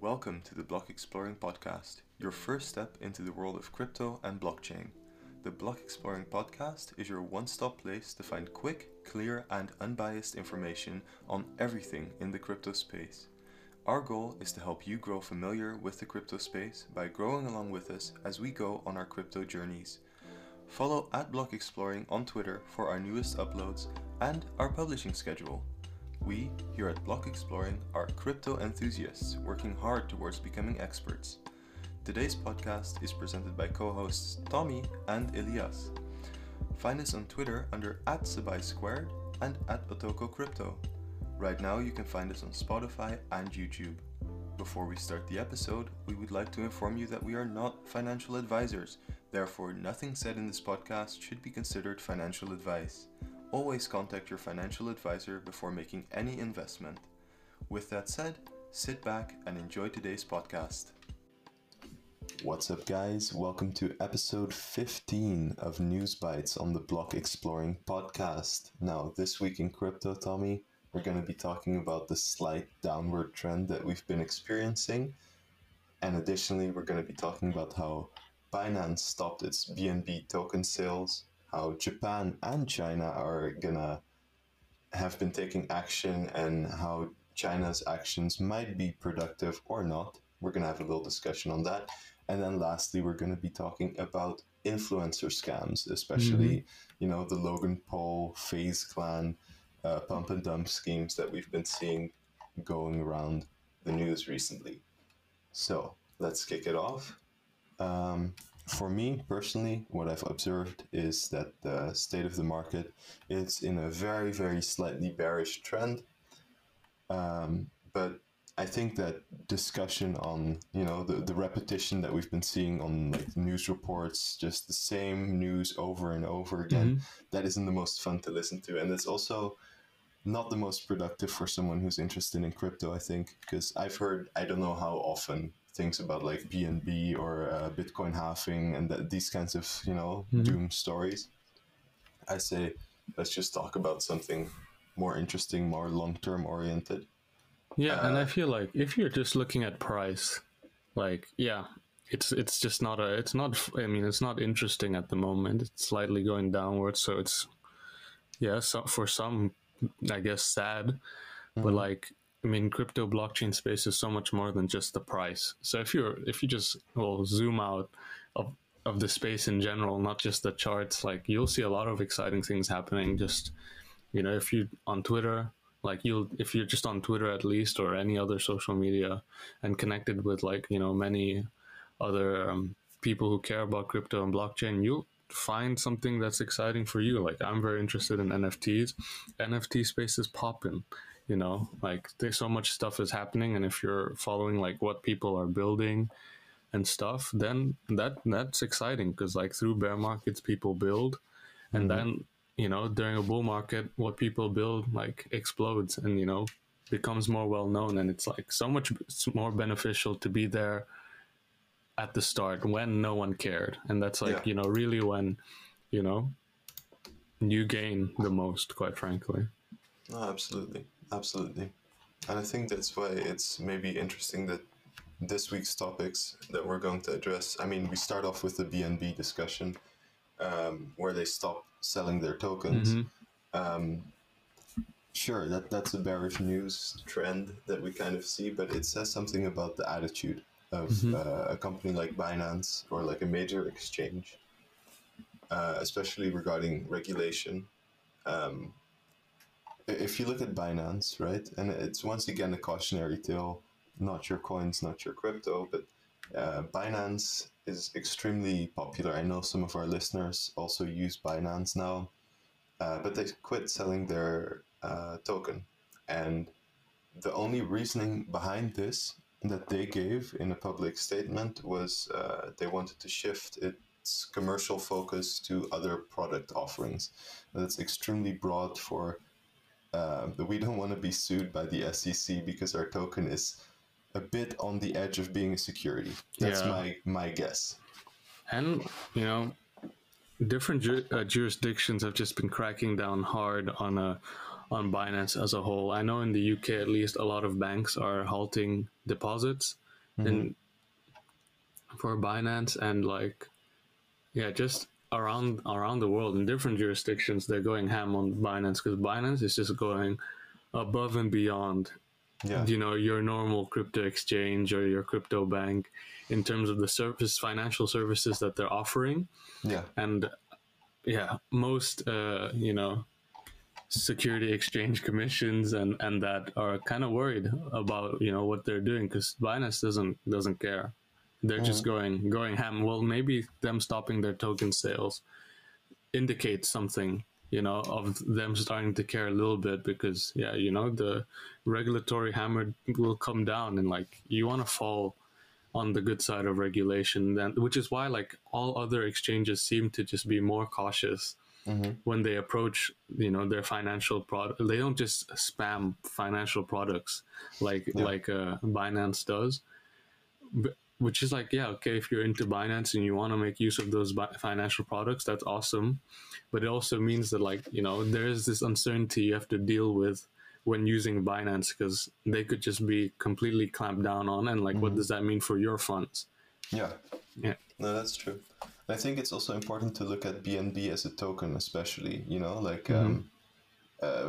Welcome to the Block Exploring Podcast, your first step into the world of crypto and blockchain. The Block Exploring Podcast is your one stop place to find quick, clear, and unbiased information on everything in the crypto space. Our goal is to help you grow familiar with the crypto space by growing along with us as we go on our crypto journeys. Follow at Block Exploring on Twitter for our newest uploads and our publishing schedule. We, here at Block Exploring, are crypto enthusiasts working hard towards becoming experts. Today's podcast is presented by co hosts Tommy and Elias. Find us on Twitter under at Squared and at Otoko Crypto. Right now, you can find us on Spotify and YouTube. Before we start the episode, we would like to inform you that we are not financial advisors, therefore, nothing said in this podcast should be considered financial advice. Always contact your financial advisor before making any investment. With that said, sit back and enjoy today's podcast. What's up, guys? Welcome to episode 15 of News Bites on the Block Exploring podcast. Now, this week in crypto, Tommy, we're going to be talking about the slight downward trend that we've been experiencing. And additionally, we're going to be talking about how Binance stopped its BNB token sales how Japan and China are gonna have been taking action and how China's actions might be productive or not. We're gonna have a little discussion on that. And then lastly, we're gonna be talking about influencer scams, especially, mm-hmm. you know, the Logan Paul, FaZe Clan, uh, pump and dump schemes that we've been seeing going around the news recently. So let's kick it off. Um, for me personally, what I've observed is that the state of the market is in a very, very slightly bearish trend. Um, but I think that discussion on you know the, the repetition that we've been seeing on like news reports, just the same news over and over again, mm-hmm. that isn't the most fun to listen to, and it's also not the most productive for someone who's interested in crypto. I think because I've heard I don't know how often things about like BNB or uh, Bitcoin halving and that, these kinds of you know mm-hmm. doom stories. I say let's just talk about something more interesting, more long term oriented. Yeah, uh, and I uh, feel like if you're just looking at price, like yeah, it's it's just not a it's not I mean it's not interesting at the moment. It's slightly going downwards, so it's yeah, so for some I guess sad, mm-hmm. but like I mean, crypto blockchain space is so much more than just the price. So if you're if you just well zoom out of of the space in general, not just the charts, like you'll see a lot of exciting things happening. Just you know, if you on Twitter, like you'll if you're just on Twitter at least or any other social media and connected with like you know many other um, people who care about crypto and blockchain, you'll find something that's exciting for you. Like I'm very interested in NFTs. NFT space is popping you know like there's so much stuff is happening and if you're following like what people are building and stuff then that that's exciting because like through bear markets people build and mm-hmm. then you know during a bull market what people build like explodes and you know becomes more well known and it's like so much more beneficial to be there at the start when no one cared and that's like yeah. you know really when you know you gain the most quite frankly absolutely Absolutely. And I think that's why it's maybe interesting that this week's topics that we're going to address. I mean, we start off with the BNB discussion, um, where they stop selling their tokens. Mm-hmm. Um, sure, that that's a bearish news trend that we kind of see, but it says something about the attitude of mm-hmm. uh, a company like Binance or like a major exchange, uh, especially regarding regulation. Um, if you look at Binance, right, and it's once again a cautionary tale, not your coins, not your crypto, but uh, Binance is extremely popular. I know some of our listeners also use Binance now, uh, but they quit selling their uh, token. And the only reasoning behind this that they gave in a public statement was uh, they wanted to shift its commercial focus to other product offerings. That's extremely broad for um, we don't want to be sued by the SEC because our token is a bit on the edge of being a security. That's yeah. my my guess. And you know, different ju- uh, jurisdictions have just been cracking down hard on a uh, on Binance as a whole. I know in the UK at least, a lot of banks are halting deposits and for Binance and like yeah, just around around the world in different jurisdictions, they're going ham on Binance because Binance is just going above and beyond Yeah. you know your normal crypto exchange or your crypto bank in terms of the service financial services that they're offering Yeah. and yeah most uh, you know security exchange commissions and and that are kind of worried about you know what they're doing because binance doesn't doesn't care they're just going going ham. Well maybe them stopping their token sales indicates something you know of them starting to care a little bit because yeah you know the regulatory hammer will come down and like you want to fall on the good side of regulation then which is why like all other exchanges seem to just be more cautious when they approach you know their financial product they don't just spam financial products like like uh, binance does which is like yeah okay if you're into binance and you want to make use of those bi- financial products that's awesome but it also means that like you know there is this uncertainty you have to deal with when using binance because they could just be completely clamped down on and like what does that mean for your funds Yeah. yeah No, that's true. I think it's also important to look at BNB as a token, especially. You know, like um, uh,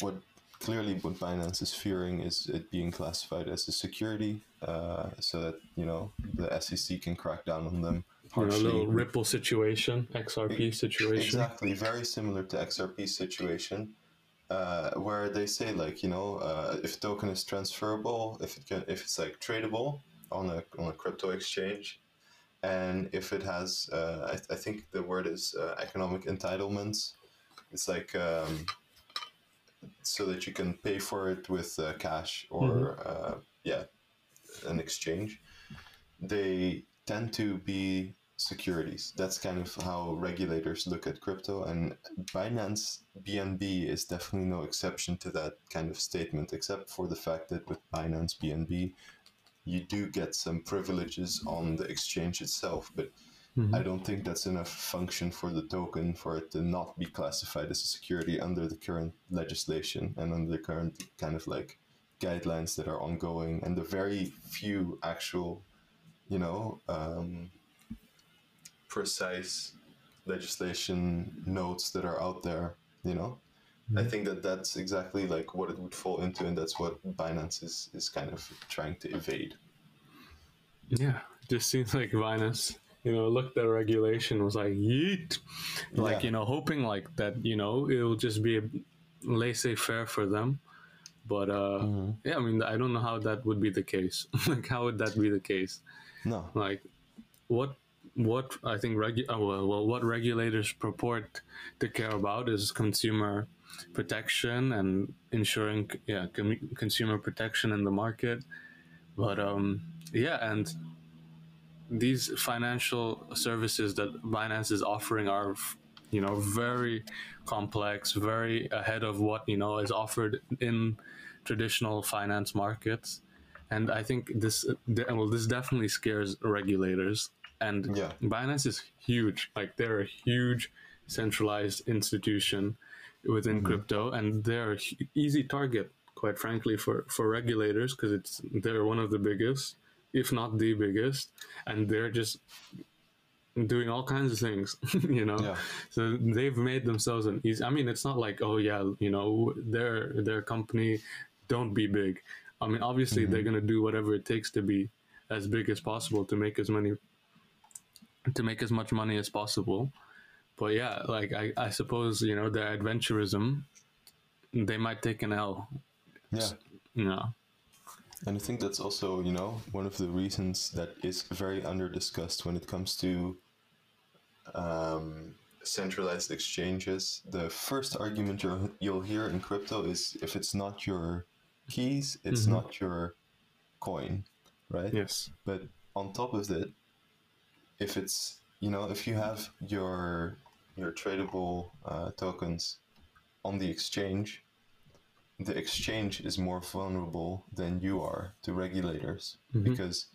what clearly what Binance is fearing is it being classified as a security, uh, so that you know the SEC can crack down on them you know, little ripple situation xrp situation Exactly, very similar to XRP situation, uh, where they say like you know uh, if token is transferable, if it can, if it's like tradable on a on a crypto exchange, and if it has, uh, I, I think the word is uh, economic entitlements. It's like um, so that you can pay for it with uh, cash or uh, yeah, an exchange. They tend to be securities. That's kind of how regulators look at crypto, and Binance BNB is definitely no exception to that kind of statement, except for the fact that with Binance BNB, you do get some privileges on the exchange itself, but I don't think that's enough function for the token for it to not be classified as a security under the current legislation and under the current kind of like guidelines that are ongoing and the very few actual, you know, um, precise legislation notes that are out there, you know. I think that that's exactly like what it would fall into, and that's what Binance is, is kind of trying to evade. Yeah, just seems like Binance, you know, looked at regulation was like yeet, like Yeah. you know, hoping like that, you know, it'll just be a laissez-faire for them. But uh, yeah, I mean, I don't know how that would be the case. like, how would that be the case? No. Like, what what I think regu- uh, well, well, what regulators purport to care about is consumer protection and ensuring yeah com- consumer protection in the market. But um, yeah, and these financial services that Binance is offering are, you know, very complex, very ahead of what you know is offered in traditional finance markets, and I think this well, this definitely scares regulators. And Yeah. Binance is huge; like they're a huge centralized institution within mm-hmm. crypto, and they're easy target, quite frankly, for for regulators because it's they're one of the biggest if not the biggest, and they're just doing all kinds of things, you know. Yeah. So they've made themselves an easy. I mean, it's not like oh yeah, you know, their their company don't be big. I mean, obviously they're mm-hmm. gonna do whatever it takes to be as big as possible to make as many to make as much money as possible. But yeah, like I, I suppose you know their adventurism, they might take an L. Yeah. You know. And I think that's also, you know, one of the reasons that is very under discussed when it comes to um, centralized exchanges. The first argument you'll, you'll hear in crypto is if it's not your keys, it's not your coin, right? Yes. But on top of that, if it's you know if you have your your tradable uh, tokens on the exchange, the exchange is more vulnerable than you are to regulators because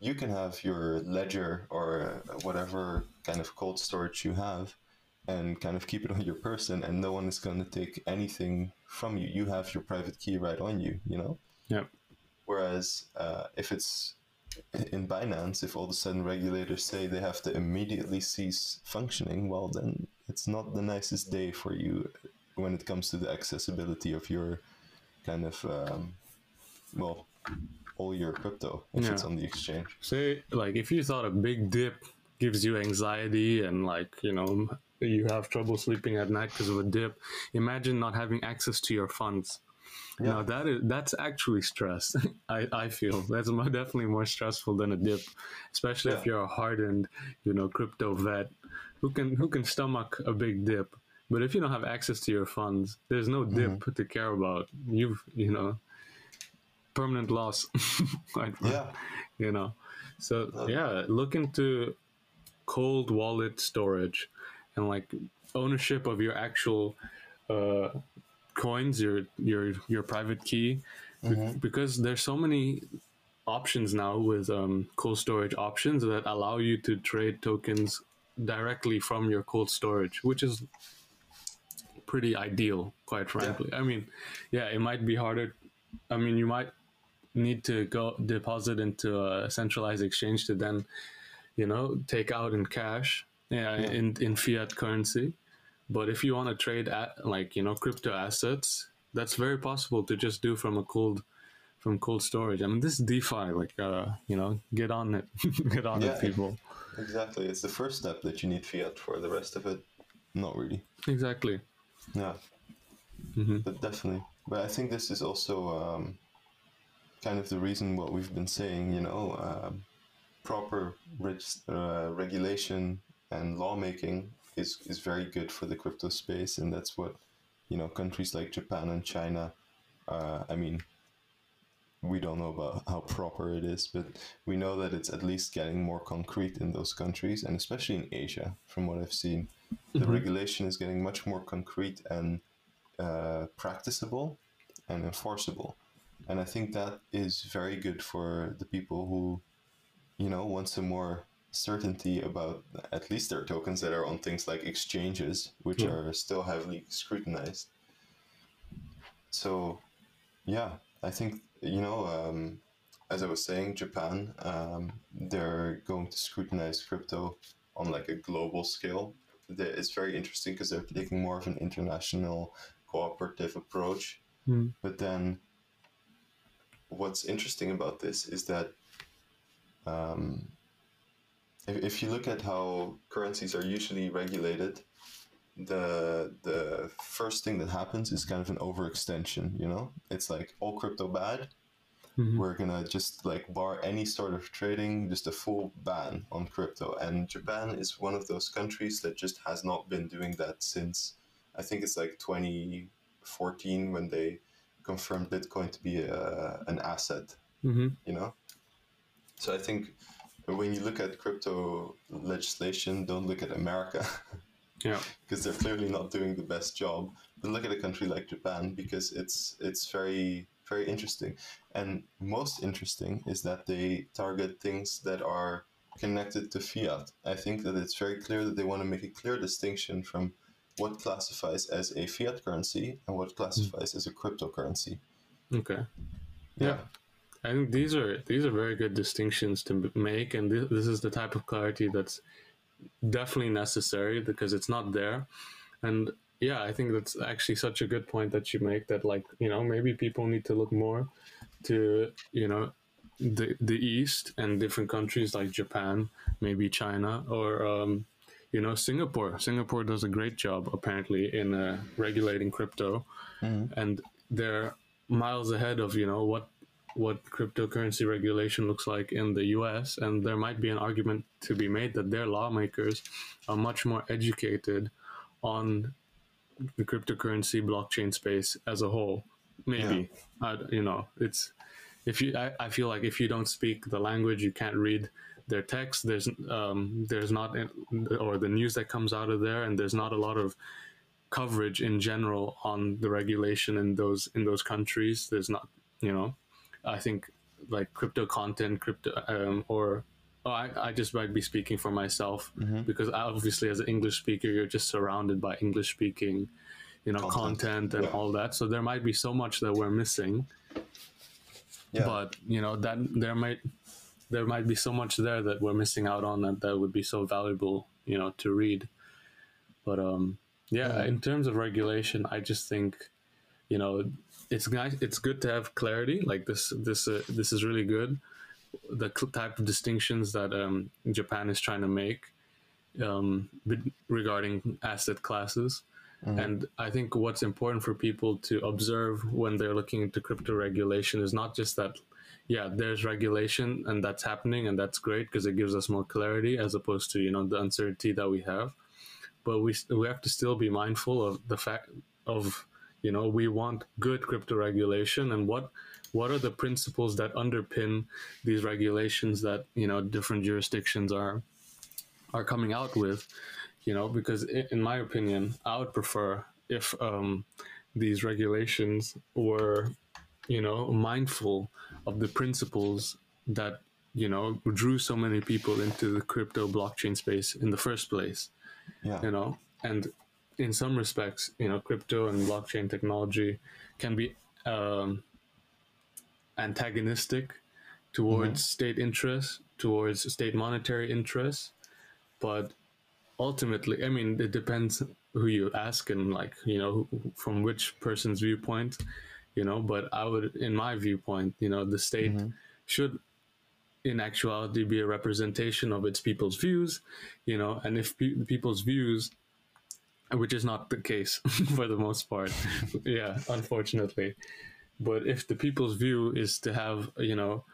you can have your ledger or whatever kind of cold storage you have and kind of keep it on your person and no one is going to take anything from you. You have your private key right on you you know? Yep. Whereas uh, if it's in Binance, if all of a sudden regulators say they have to immediately cease functioning, well, then it's not the nicest day for you when it comes to the accessibility of your kind of, um, well, all your crypto if Yeah. it's on the exchange. Say, like, if you thought a big dip gives you anxiety and, like, you know, you have trouble sleeping at night because of a dip, imagine not having access to your funds. Yeah. Now that is that's actually stress. I, I feel that's mo- definitely more stressful than a dip, especially if you're a hardened, you know, crypto vet who can who can stomach a big dip. But if you don't have access to your funds, there's no dip Mm-hmm. to care about. You've you know permanent loss. Quite Yeah. you know so yeah look into cold wallet storage and like ownership of your actual uh, coins your your your private key Be- because there's so many options now with um, cold storage options that allow you to trade tokens directly from your cold storage which is pretty ideal quite frankly i mean yeah it might be harder i mean you might need to go deposit into a centralized exchange to then, you know, take out in cash, yeah, in in fiat currency. But if you want to trade at like you know crypto assets, that's very possible to just do from a cold from cold storage. I mean, this is DeFi, like uh, you know, get on it, get on Yeah. it, people. Exactly. It's the first step that you need fiat for. The rest of it, not really. Exactly. Yeah. But definitely. But I think this is also um, kind of the reason what we've been saying, you know, um, proper reg- uh, regulation and lawmaking is, is very good for the crypto space. And that's what, you know, countries like Japan and China, uh, I mean, we don't know about how proper it is, but we know that it's at least getting more concrete in those countries, and especially in Asia, from what I've seen. The regulation is getting much more concrete and uh, practicable and enforceable. And I think that is very good for the people who, you know, want some more certainty about at least their tokens that are on things like exchanges, which are still heavily scrutinized. So, yeah, I think, you know, um, as I was saying, Japan, um, they're going to scrutinize crypto on like a global scale. It's very interesting because they're taking more of an international cooperative approach. Mm. But then, what's interesting about this is that um, if, if you look at how currencies are usually regulated, the the first thing that happens is kind of an overextension. You know, it's like all crypto bad. Mhm. We're gonna just like bar any sort of trading, just a full ban on crypto. And Japan is one of those countries that just has not been doing that since I think it's like 2014 when they confirmed Bitcoin to be a, an asset hmm you know so i think when you look at crypto legislation don't look at america Yeah. because they're clearly not doing the best job but look at a country like japan because it's it's very very interesting and most interesting is that they target things that are connected to fiat i think that it's very clear that they want to make a clear distinction from what classifies as a fiat currency and what classifies as a cryptocurrency Okay. Yeah. I think these are these are very good distinctions to make, and this, this is the type of clarity that's definitely necessary because it's not there. And yeah, I think that's actually such a good point that you make. That like you know maybe people need to look more to you know the the East and different countries like Japan, maybe China, or um, you know Singapore. Singapore does a great job apparently in uh, regulating crypto, and they're miles ahead of you know what what cryptocurrency regulation looks like in the US and there might be an argument to be made that their lawmakers are much more educated on the cryptocurrency blockchain space as a whole. Maybe. I, you know it's if you I, I feel like if you don't speak the language you can't read their text. There's um there's not or the news that comes out of there and there's not a lot of coverage in general on the regulation in those in those countries. There's not you know i think like crypto content crypto um, or oh, I, I just might be speaking for myself because obviously as an english speaker you're just surrounded by english speaking you know Content. content, and Yeah. all that so there might be so much that we're missing Yeah. but you know that there might there might be so much there that we're missing out on that that would be so valuable, you know, to read. But um, yeah, Yeah. in terms of regulation, I just think, you know, it's nice. It's good to have clarity. Like this, this, uh, this is really good. The type of distinctions that um, Japan is trying to make um, regarding asset classes. And I think what's important for people to observe when they're looking into crypto regulation is not just that, yeah, there's regulation and that's happening and that's great because it gives us more clarity as opposed to, you know, the uncertainty that we have. But we, we have to still be mindful of the fact of, you know, we want good crypto regulation and what what are the principles that underpin these regulations that, you know, different jurisdictions are are coming out with you know because in my opinion i would prefer if um, these regulations were you know mindful of the principles that you know drew so many people into the crypto blockchain space in the first place Yeah. you know and in some respects you know crypto and blockchain technology can be um, antagonistic towards state interests towards state monetary interests. But ultimately i mean it depends who you ask and like you know who- from which person's viewpoint you know. But i would in my viewpoint you know the state should in actuality be a representation of its people's views you know. And if pe- people's views which is not the case for the most part. Yeah unfortunately. But if the people's view is to have you know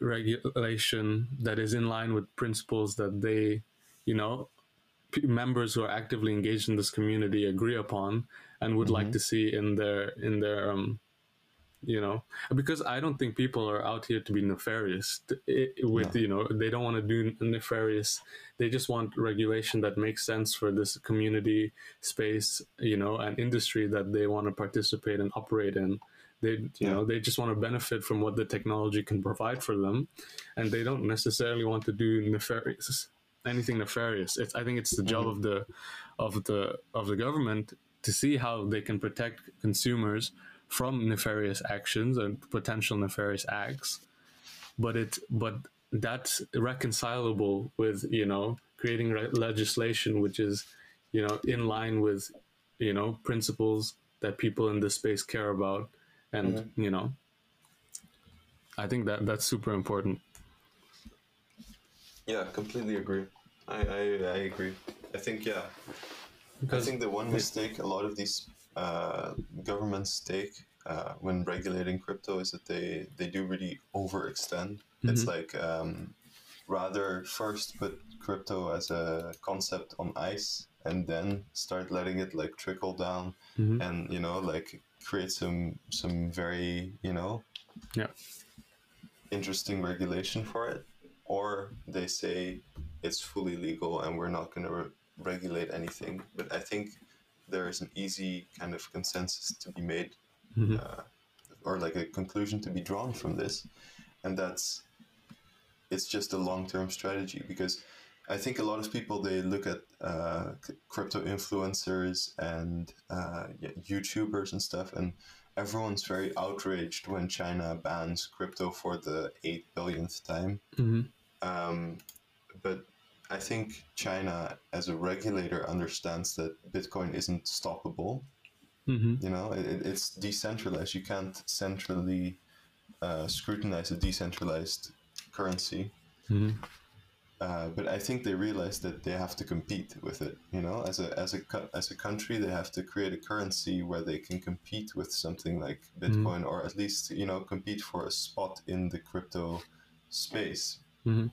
regulation that is in line with principles that they you know p- members who are actively engaged in this community agree upon and would like to see in their in their um you know? Because i don't think people are out here to be nefarious. With you know they don't want to do nefarious. They just want regulation that makes sense for this community space you know and industry that they want to participate and operate in. They you Yeah. know they just want to benefit from what the technology can provide for them and they don't necessarily want to do nefarious anything nefarious. It's i think it's the job mm-hmm. of the of the of the government to see how they can protect consumers from nefarious actions and potential nefarious acts but it but that's reconcilable with you know creating re- legislation which is you know in line with you know principles that people in this space care about and mm-hmm. you know i think that that's super important Yeah, completely agree. I, I, I agree. I think yeah. I think the one mistake a lot of these uh, governments take uh, when regulating crypto is that they, they do really overextend. It's like um, rather first put crypto as a concept on ice and then start letting it like trickle down and you know like create some some very you know yeah interesting regulation for it, or they say it's fully legal and we're not going to re- regulate anything. But I think there is an easy kind of consensus to be made, uh, or like a conclusion to be drawn from this, and that's it's just a long term strategy because. I think a lot of people they look at uh, crypto influencers and uh, yeah, YouTubers and stuff, and everyone's very outraged when China bans crypto for the eight billionth time. Um, but I think China, as a regulator, understands that Bitcoin isn't stoppable. hmm You know, it, it- it's decentralized. You can't centrally uh, scrutinize a decentralized currency. Uh, but I think they realize that they have to compete with it. You know, as a as a as a country, they have to create a currency where they can compete with something like Bitcoin, or at least you know compete for a spot in the crypto space. Mhm.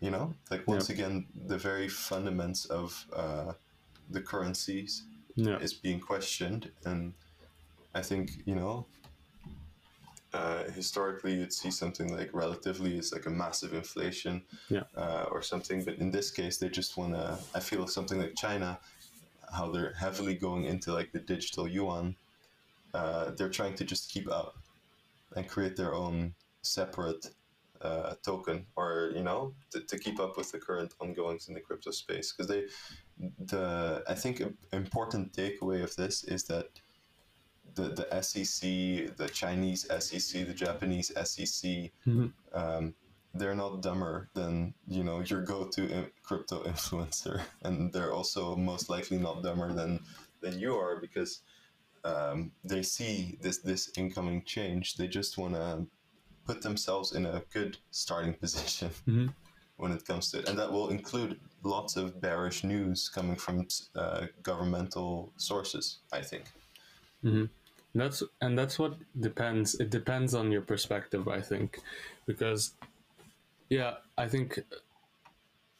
You know, like once again, the very fundaments of uh, the currencies yeah is being questioned, and I think you know. Uh, historically, you'd see something like relatively is like a massive inflation, Yeah. uh, or something. But in this case, they just want to. I feel something like China, how they're heavily going into like the digital yuan. Uh, they're trying to just keep up and create their own separate uh, token, or you know, to, to keep up with the current ongoings in the crypto space. Because they, the I think important takeaway of this is that the the SEC, the Chinese SEC, the Japanese SEC, Mhm. um, they're not dumber than you know your go-to crypto influencer, and they're also most likely not dumber than than you are because um, they see this this incoming change. They just want to put themselves in a good starting position Mhm. when it comes to it, and that will include lots of bearish news coming from uh, governmental sources. I think. That's and that's what depends. It depends on your perspective, I think, because yeah, I think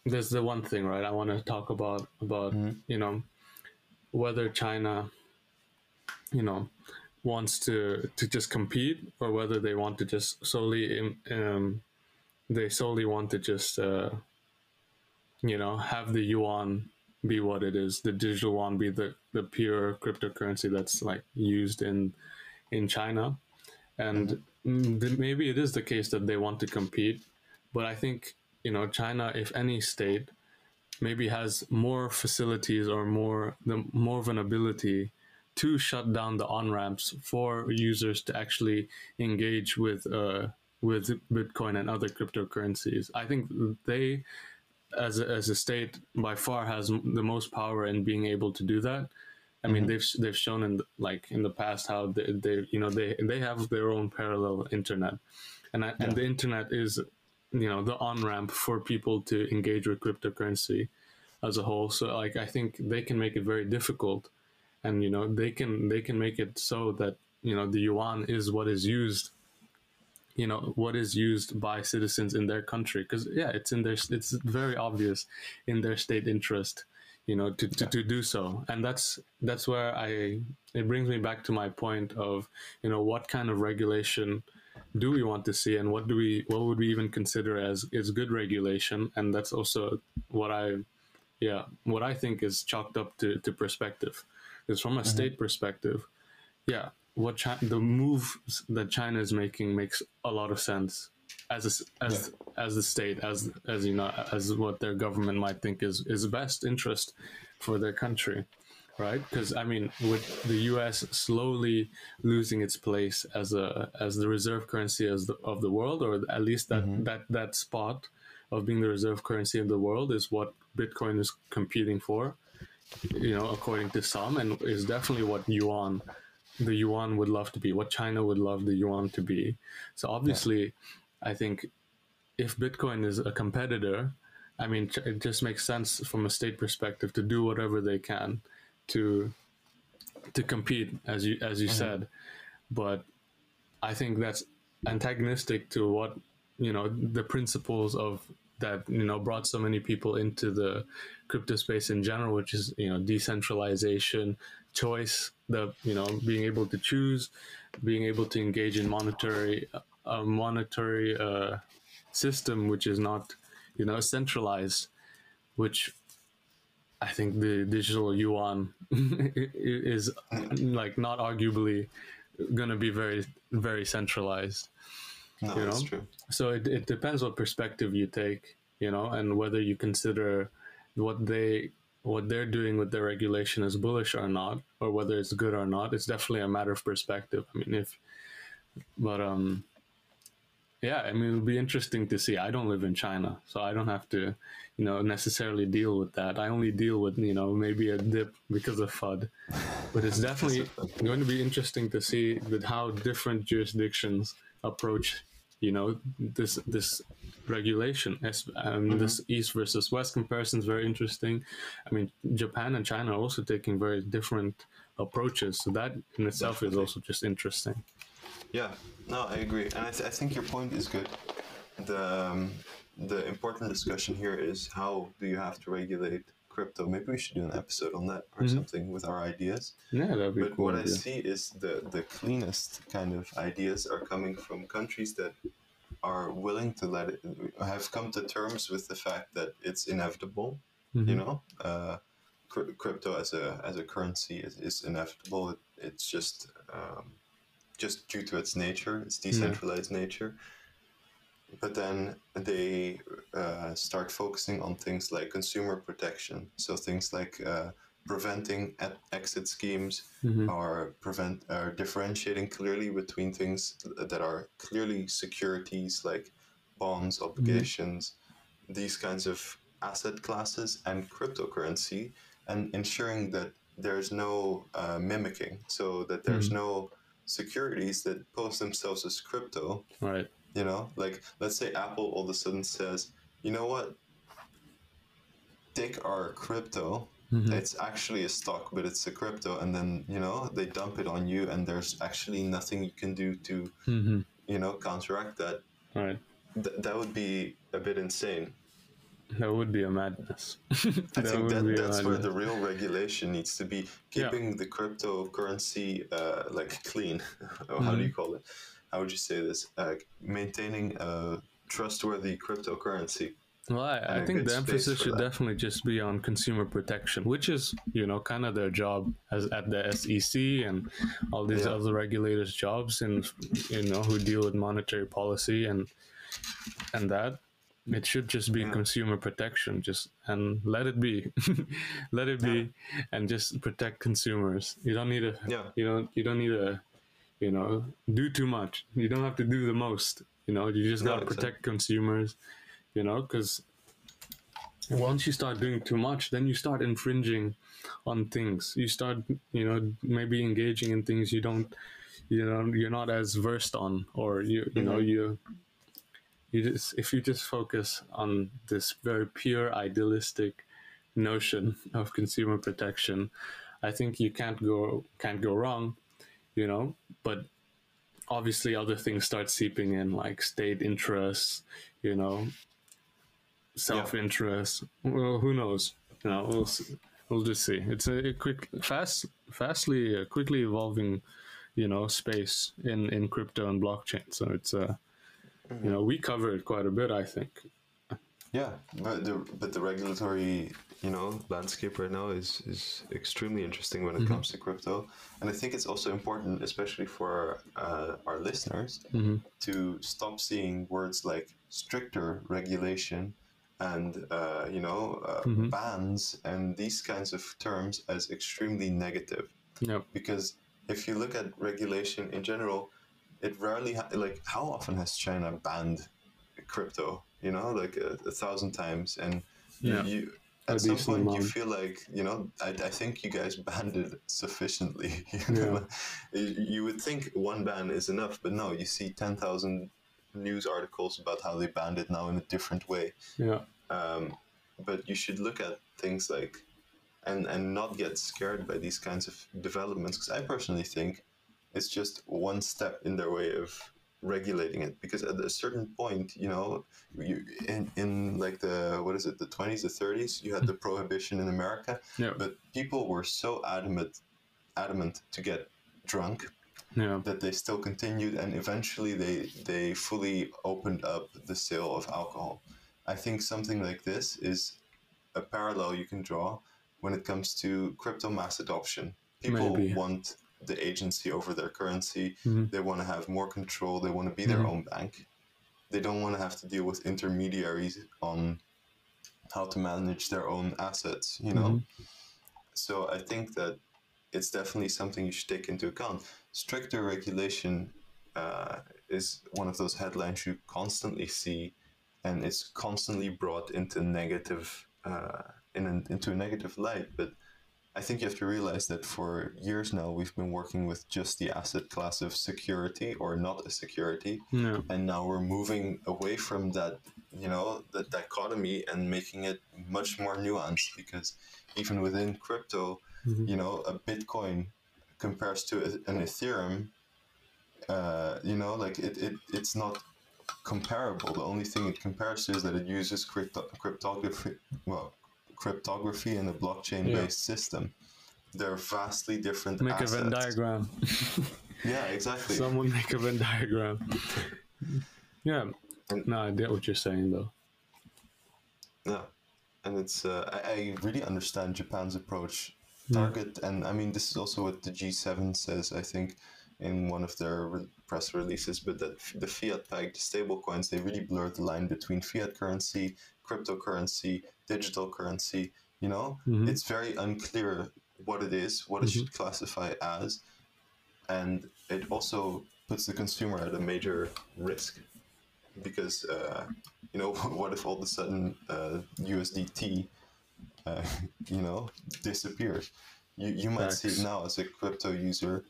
there's the one thing, right? I want to talk about about you know whether China, you know, wants to to just compete or whether they want to just solely um, they solely want to just uh, you know have the yuan be what it is the digital yuan be the, the pure cryptocurrency that's like used in in china. And mm, th- maybe it is the case that they want to compete but i think you know china if any state maybe has more facilities or more the more of an ability to shut down the on ramps for users to actually engage with uh, with Bitcoin and other cryptocurrencies. I think they, as a, as a state, by far has the most power in being able to do that. I mean, they've they've shown in the, like in the past how they, they you know they they have their own parallel internet, and I, and the internet is you know the on ramp for people to engage with cryptocurrency as a whole. So like I think they can make it very difficult, and you know they can they can make it so that you know the yuan is what is used you know what is used by citizens in their country. Because yeah it's in their it's very obvious in their state interest you know to, to, to do so. And that's that's where i it brings me back to my point of you know what kind of regulation do we want to see and what do we what would we even consider as is good regulation? And that's also what i yeah what i think is chalked up to, to perspective because from a mm-hmm. state perspective. Yeah what Chi- the move that China is making makes a lot of sense as a as as the state as as you know as what their government might think is is best interest for their country right? Because i mean with the us slowly losing its place as a as the reserve currency as the, of the world or at least that mm-hmm. that that spot of being the reserve currency of the world is what bitcoin is competing for you know according to some and is definitely what yuan the yuan would love to be, what China would love the yuan to be. So obviously, I think if Bitcoin is a competitor, I mean, it just makes sense from a state perspective to do whatever they can to to compete, as you as you mm-hmm. said. But I think that's antagonistic to what you know the principles of that you know brought so many people into the crypto space in general, which is you know decentralization, choice, the you know being able to choose, being able to engage in monetary a monetary uh, system which is not you know centralized, which I think the digital yuan is like not arguably going to be very very centralized No, You that's know? true. so it, it depends what perspective you take you know and whether you consider what they what they're doing with their regulation is bullish or not or whether it's good or not. It's definitely a matter of perspective. I mean if but um yeah i mean it'll be interesting to see. I don't live in china so i don't have to you know necessarily deal with that. I only deal with you know maybe a dip because of fud but it's definitely going to be interesting to see with how different jurisdictions approach you know this this regulation. As um, this east versus west comparison is very interesting. I mean japan and china are also taking very different approaches. So that in itself is also just interesting. Yeah, no, I agree, and I, th- I think your point is good. The um, the important discussion here is how do you have to regulate crypto? Maybe we should do an episode on that or something with our ideas. yeah that'd be But cool what I see is the the cleanest kind of ideas are coming from countries that are willing to let it have come to terms with the fact that it's inevitable. Mm-hmm. You know, uh, cr- crypto as a as a currency is, is inevitable. It, it's just um, just due to its nature, its decentralized nature. But then they uh, start focusing on things like consumer protection. So things like uh, preventing exit schemes or prevent or differentiating clearly between things that are clearly securities like bonds, obligations, these kinds of asset classes, and cryptocurrency, and ensuring that there's no uh, mimicking, so that there's no securities that pose themselves as crypto. Right. You know, like let's say Apple all of a sudden says, you know what, take our crypto. It's actually a stock, but it's a crypto, and then you know they dump it on you, and there's actually nothing you can do to, Mm-hmm. you know, counteract that. Right. Th- that would be a bit insane. That would be a madness. I think that, that's where the real regulation needs to be Yeah. keeping the cryptocurrency uh, like clean. how do Mm-hmm. you call it? How would you say this? Uh, maintaining a trustworthy cryptocurrency. Well, I, I a think the emphasis should that. definitely just be on consumer protection, which is, you know, kind of their job as at the SEC and all these Yeah. other regulators' jobs, and you know, who deal with monetary policy and and that. It should just be Yeah. consumer protection, just and let it be, let it be, and just protect consumers. You don't need a, Yeah. you don't, you don't need to, you know, do too much. You don't have to do the most. You know, you just gotta exactly. protect consumers you know because once you start doing too much then you start infringing on things you start you know maybe engaging in things you don't you know you're not as versed on or you you know mm-hmm. you you just if you just focus on this very pure idealistic notion of consumer protection i think you can't go can't go wrong you know? But obviously other things start seeping in like state interests you know? Self-interest well who knows? You know we'll see. we'll just see. It's a, a quick fast fastly uh, quickly evolving you know space in in crypto and blockchain. So it's uh you know we covered quite a bit i think Yeah, but the but the regulatory you know landscape right now is is extremely interesting when it comes to crypto, and I think it's also important, especially for uh, our listeners, to stop seeing words like stricter regulation and uh, you know uh, bans and these kinds of terms as extremely negative. Yeah because if you look at regulation in general, it rarely ha- like how often has China banned crypto? You know, like a, a thousand times, and you- Yeah. you. At some decent point, you feel like you know. I, I think you guys banned it sufficiently. you know? You you would think one ban is enough, but no. You see ten thousand news articles about how they banned it now in a different way yeah um, but you should look at things like and and not get scared by these kinds of developments because i personally think it's just one step in their way of regulating it because at a certain point you know you in, in like the what is it the 20s the 30s you had mm. the prohibition in america yeah. but people were so adamant adamant to get drunk yeah. that they still continued and eventually they they fully opened up the sale of alcohol. I think something like this is a parallel you can draw when it comes to crypto mass adoption. People Maybe. want the agency over their currency Mhm. they want to have more control they want to be their own bank they don't want to have to deal with intermediaries on how to manage their own assets you know so i think that it's definitely something you should take into account. Stricter regulation uh, is one of those headlines you constantly see, and it's constantly brought into negative uh, in an, into a negative light. But I think you have to realize that for years now we've been working with just the asset class of security or not a security, yeah and now we're moving away from that you know the dichotomy and making it much more nuanced because even within crypto you know a bitcoin compares to an ethereum uh, you know like it, it it's not comparable. The only thing it compares to is that it uses crypto- cryptography well cryptography and a blockchain based system. They're vastly different make a venn diagram. Yeah exactly. Someone make a venn diagram. Yeah. No i get what you're saying though. Yeah, and it's uh, I, I really understand Japan's approach. Target, and I mean this is also what the G7 says. I think in one of their re- press releases, but that f- the fiat pegged stable coins they really blur the line between fiat currency, cryptocurrency, digital currency. You know, it's very unclear what it is, what it should classify as, and it also puts the consumer at a major risk. because uh, you know what if all of a sudden uh, USDT uh, you know disappears? You you might see it now as a crypto user.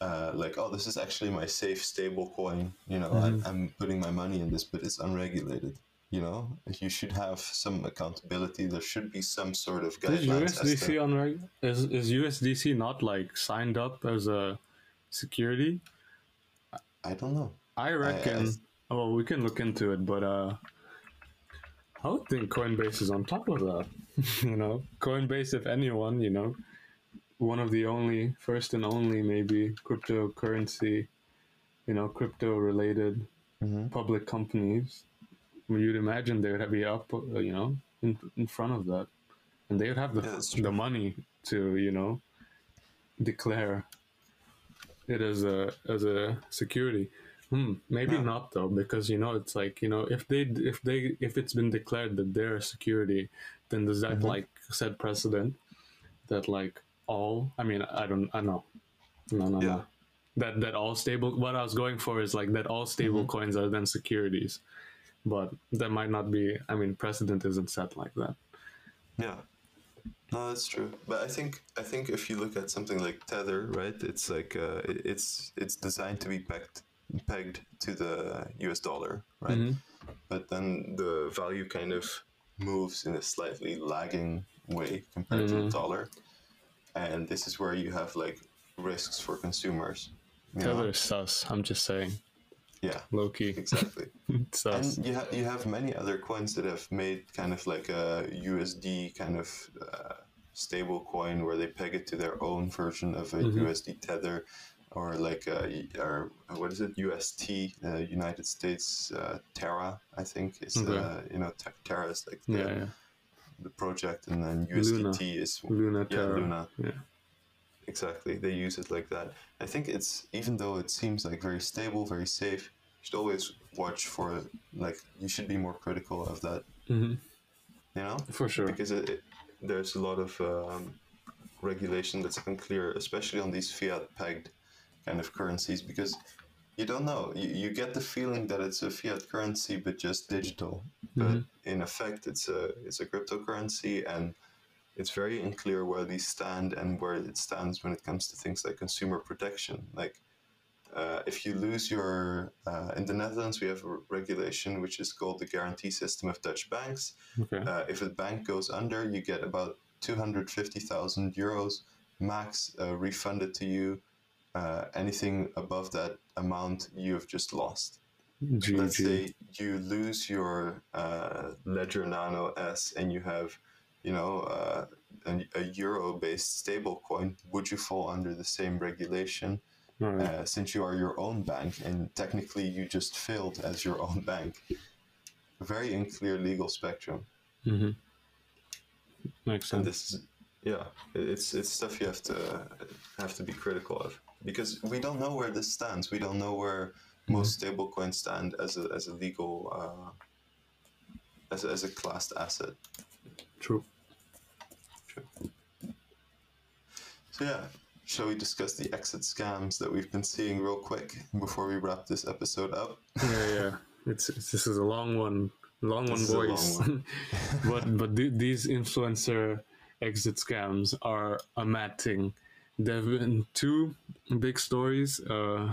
Uh, like oh this is actually my safe stable coin you know Mm-hmm. I, i'm putting my money in this but it's unregulated you know you should have some accountability there should be some sort of Is guidelines as USDC to- on reg- is is USDC not like signed up as a security? i don't know I reckon. I- oh, we can look into it, but uh, I would think Coinbase is on top of that. you know, Coinbase, if anyone, you know, one of the only, first and only, maybe cryptocurrency, you know, crypto-related public companies. You'd imagine they would be up, uh, you know, in in front of that, and they would have the Yeah, the money to, you know, declare it as a as a security. Hmm, maybe Yeah. not though, because you know it's like you know if they if they if it's been declared that they're a security, then does Mm-hmm. that like set precedent that like all? I mean, I don't, I know, no, no, Yeah. no. That that all stable. What I was going for is like that all stable Mm-hmm. coins are then securities, but that might not be. I mean, precedent isn't set like that. Yeah. No, that's true. But I think I think if you look at something like Tether, right? It's like uh, it's it's designed to be pegged pegged to the US dollar, right? Mhm. But then the value kind of moves in a slightly lagging way compared to the dollar. And this is where you have like risks for consumers. you know? Tether is sus. I'm just saying, Yeah, low key exactly. And you, ha- you have many other coins that have made kind of like a USD kind of uh, stable coin where they peg it to their own version of a Mm-hmm. USD tether or like a, or what is it UST uh, United States uh, Terra I think is Okay. uh, you know Te- Terra is like the, yeah, yeah. the project and then Luna. USDT is Luna yeah Terra. Luna Yeah. Exactly they use it like that. I think it's even though it seems like very stable very safe you should always watch for like you should be more critical of that. Hmm you know? For sure. because it, it, there's a lot of um, regulation that's unclear especially on these fiat pegged kind of currencies because you don't know. You, you get the feeling that it's a fiat currency but just digital. But in effect it's a it's a cryptocurrency and it's very unclear where these stand and where it stands when it comes to things like consumer protection like uh, if you lose your uh, in the netherlands we have a regulation which is called the guarantee system of dutch banks Okay. uh, if a bank goes under, you get about 250,000 euros max uh, refunded to you. Uh, anything above that amount, you have just lost. Let's say you lose your uh, Ledger Nano S and you have, you know, uh, a, a euro-based stable coin. Would you fall under the same regulation? Right. Uh, since you are your own bank and technically you just failed as your own bank. Very unclear legal spectrum. hmm Makes and sense. this is yeah it's it's stuff you have to have to be critical of because we don't know where this stands we don't know where most stable coins stand as a as a legal uh, as a, as a classed asset True. so yeah shall we discuss the exit scams that we've been seeing real quick before we wrap this episode up Yeah, yeah. It's, it's this is a long one, long one, is a long boys. one. but but th- these influencer exit scams are a mad thing. There've been two big stories uh,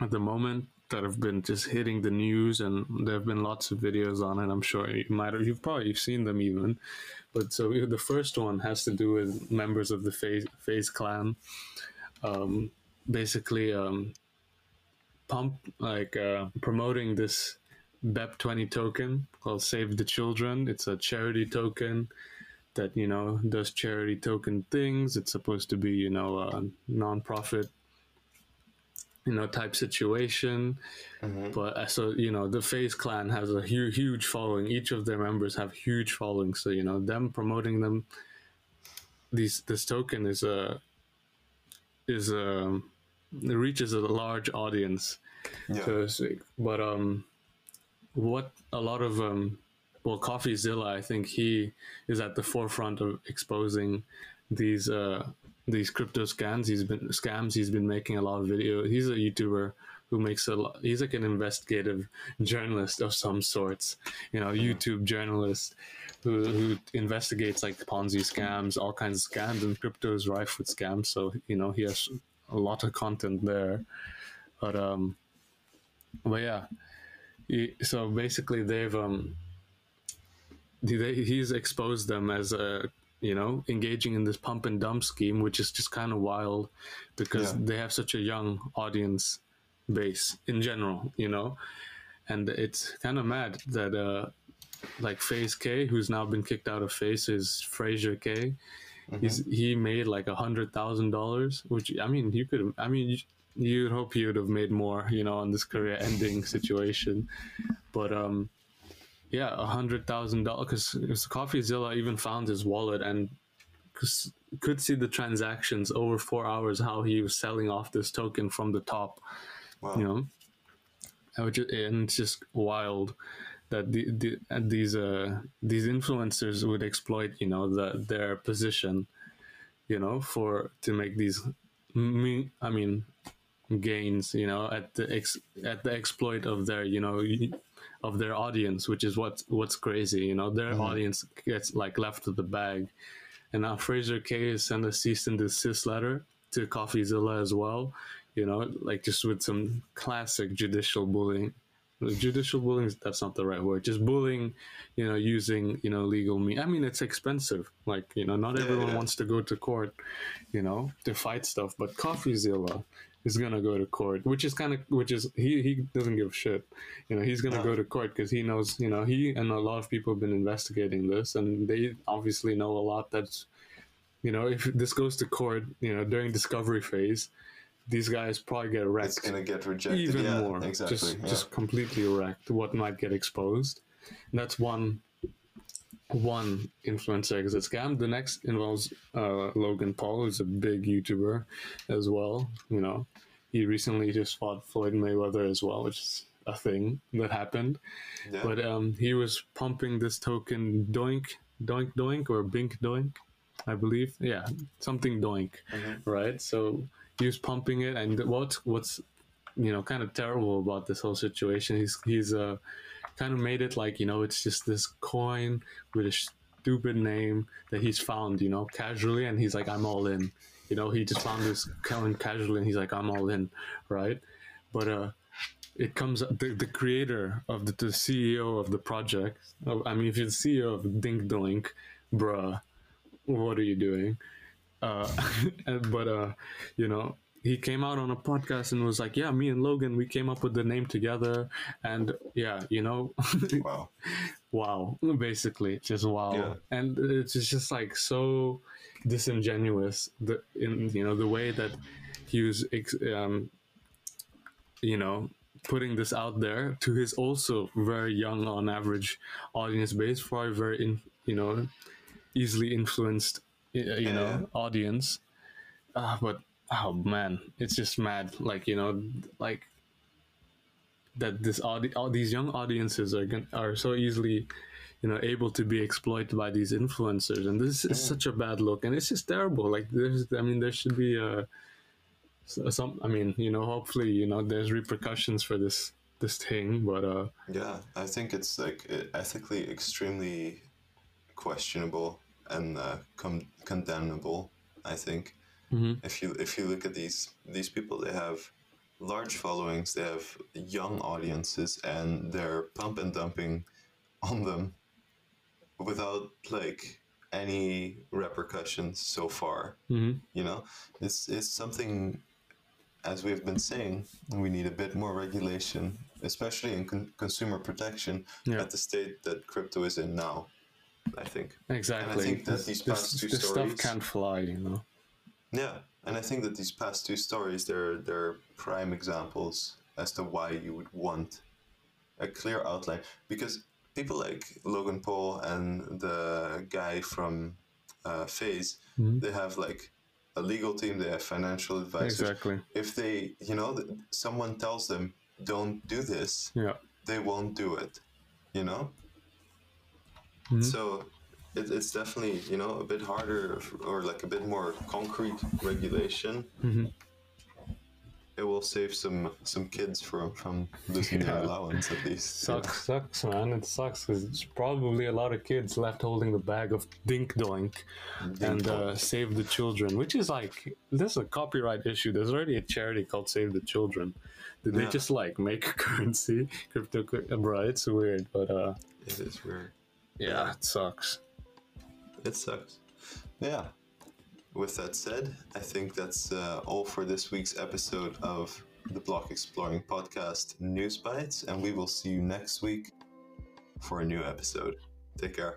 at the moment that have been just hitting the news, and there have been lots of videos on it. I'm sure you might have, you've probably seen them even. But so the first one has to do with members of the FaZe FaZe clan. Um, basically, um, pump like uh, promoting this BEP20 token called Save the Children. It's a charity token that you know does charity token things. It's supposed to be you know a non-profit you know type situation. But uh, so you know the FaZe Clan has a hu- huge following. Each of their members have huge following. So you know them promoting them. These this token is a is a it reaches a large audience yeah so. But um, what a lot of um, well, CoffeeZilla, I think he is at the forefront of exposing these uh these crypto scams. He's been scams. He's been making a lot of video. He's a YouTuber who makes a lot. He's like an investigative journalist of some sorts, you know, YouTube journalist who who investigates like Ponzi scams, all kinds of scams, and crypto is rife with scams. So you know, he has a lot of content there. But um, but yeah, so basically they've um, they, he's exposed them as a you know engaging in this pump and dump scheme, which is just kind of wild because Yeah. they have such a young audience base in general, you know, and it's kind of mad that uh, like FaZe K, who's now been kicked out of FaZe, is Fraser K. He's he made like a hundred thousand dollars, which I mean, you could, I mean, you, you'd hope he would have made more, you know, on this career-ending situation, but um, yeah, a hundred thousand dollars because CoffeeZilla even found his wallet and could see the transactions over four hours how he was selling off this token from the top Wow. you know and which is- and it's just wild that the, the and these uh these influencers would exploit you know the their position you know for to make these me i mean gains you know at the ex, at the exploit of their you know of their audience which is what what's crazy you know their mm-hmm. audience gets like left with the bag and now Fraser K has sent a cease and desist letter to CoffeeZilla as well. You know, like just with some classic judicial bullying. Judicial bullying, that's not the right word. Just bullying, you know, using, you know, legal means. I mean, it's expensive. Like, you know, not Yeah, everyone yeah. wants to go to court, you know, to fight stuff. But CoffeeZilla is going to go to court, which is kind of, which is, he, he doesn't give a shit. You know, he's going to No. go to court because he knows, you know, he and a lot of people have been investigating this and they obviously know a lot that's, you know, if this goes to court, you know, during discovery phase, these guys probably get It's wrecked gonna get rejected. even yeah, more. Exactly. Just yeah. just completely wrecked. What might get exposed. And that's one one influencer exit scam. The next involves uh, Logan Paul, who's a big YouTuber as well. You know, he recently just fought Floyd Mayweather as well, which is a thing that happened. yeah. But um, he was pumping this token Doink, Doink, Doink, or Bink Doink, I believe. Yeah, something Doink, right? So he was pumping it, and what's what's you know kind of terrible about this whole situation? He's he's uh kind of made it like you know it's just this coin with a stupid name that he's found, you know, casually, and he's like, I'm all in. You know, he just found this coin casually, and he's like, I'm all in, right? But uh it comes the, the creator of the, the CEO of the project. oh, I mean, if you're the CEO of Dink Doink, bruh, what are you doing? Uh, but uh, you know, he came out on a podcast and was like, "Yeah, me and Logan, we came up with the name together, and yeah, you know, wow. wow, basically, just wow." Yeah. And it's just like so disingenuous. The in you know the way that he was um, you know putting this out there to his also very young on average audience base for a very in, you know easily influenced you know Yeah. audience uh, but oh man. It's just mad. Like you know like that this audi- all these young audiences are gon- are so easily you know able to be exploited by these influencers. And this is such a bad look. And it's just terrible. Like there's i mean there should be a some i mean you know hopefully you know there's repercussions for this this thing. But uh Yeah, I think it's like ethically extremely questionable and uh, com- condemnable. I think Mhm. if you if you look at these these people, they have large followings, they have young audiences, and they're pump and dumping on them without like any repercussions so far. mhm. You know, it's it's something. As we've been saying, we need a bit more regulation, especially in con- consumer protection Yeah. at the state that crypto is in now. I think. exactly I think that this, these this, past two this stuff can't fly you know Yeah, and I think that these past two stories, they're they're prime examples as to why you would want a clear outline because people like Logan Paul and the guy from uh, FaZe, Mhm. they have like a legal team, they have financial advisors. exactly If they, you know, someone tells them don't do this, yeah they won't do it. You know. Mhm. So it, it's definitely you know a bit harder or like a bit more concrete regulation. Mhm. it will save some some kids from from losing their allowance at least. Sucks, sucks, man. It sucks because it's probably a lot of kids left holding the bag of Dink Doink and uh, Save the Children, which is like this is a copyright issue. There's already a charity called Save the Children. Did they just like make a currency, crypto? Bro, it's weird, but uh, It is weird. yeah, it sucks. It sucks. Yeah. With that said, I think that's uh, all for this week's episode of the Block Exploring Podcast News Bites, and we will see you next week for a new episode. Take care.